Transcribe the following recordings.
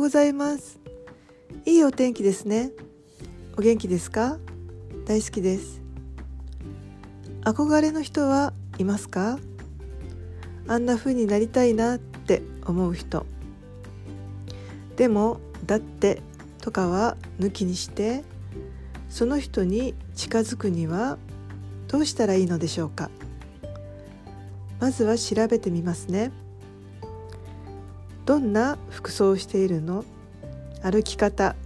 ございます。いいお天気ですね。お元気ですか？大好きです。憧れの人はいますか？あんな風になりたいなって思う人。でもだってとかは抜きにしてその人に近づくにはどうしたらいいのでしょうか？まずは調べてみますね。どんな服装をしているの？歩き方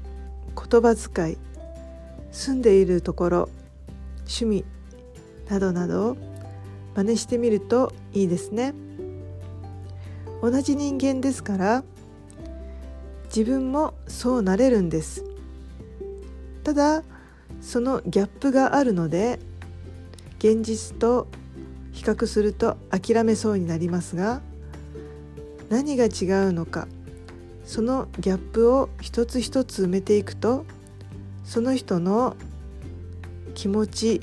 言葉遣い住んでいるところ趣味などなどを真似してみるといいですね。同じ人間ですから自分もそうなれるんです。ただそのギャップがあるので現実と比較すると諦めそうになりますが何が違うのかそのギャップを一つ一つ埋めていくとその人の気持ち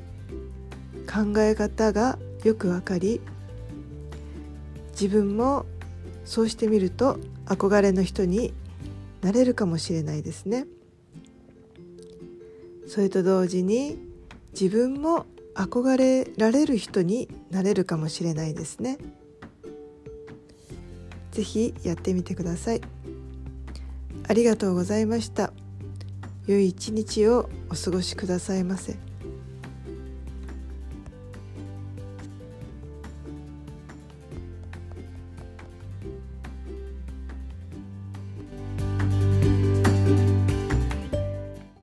考え方がよくわかり自分もそうしてみると憧れの人になれるかもしれないですね。それと同時に自分も憧れられる人になれるかもしれないですね。ぜひやってみてください。ありがとうございました。良い一日をお過ごしくださいませ。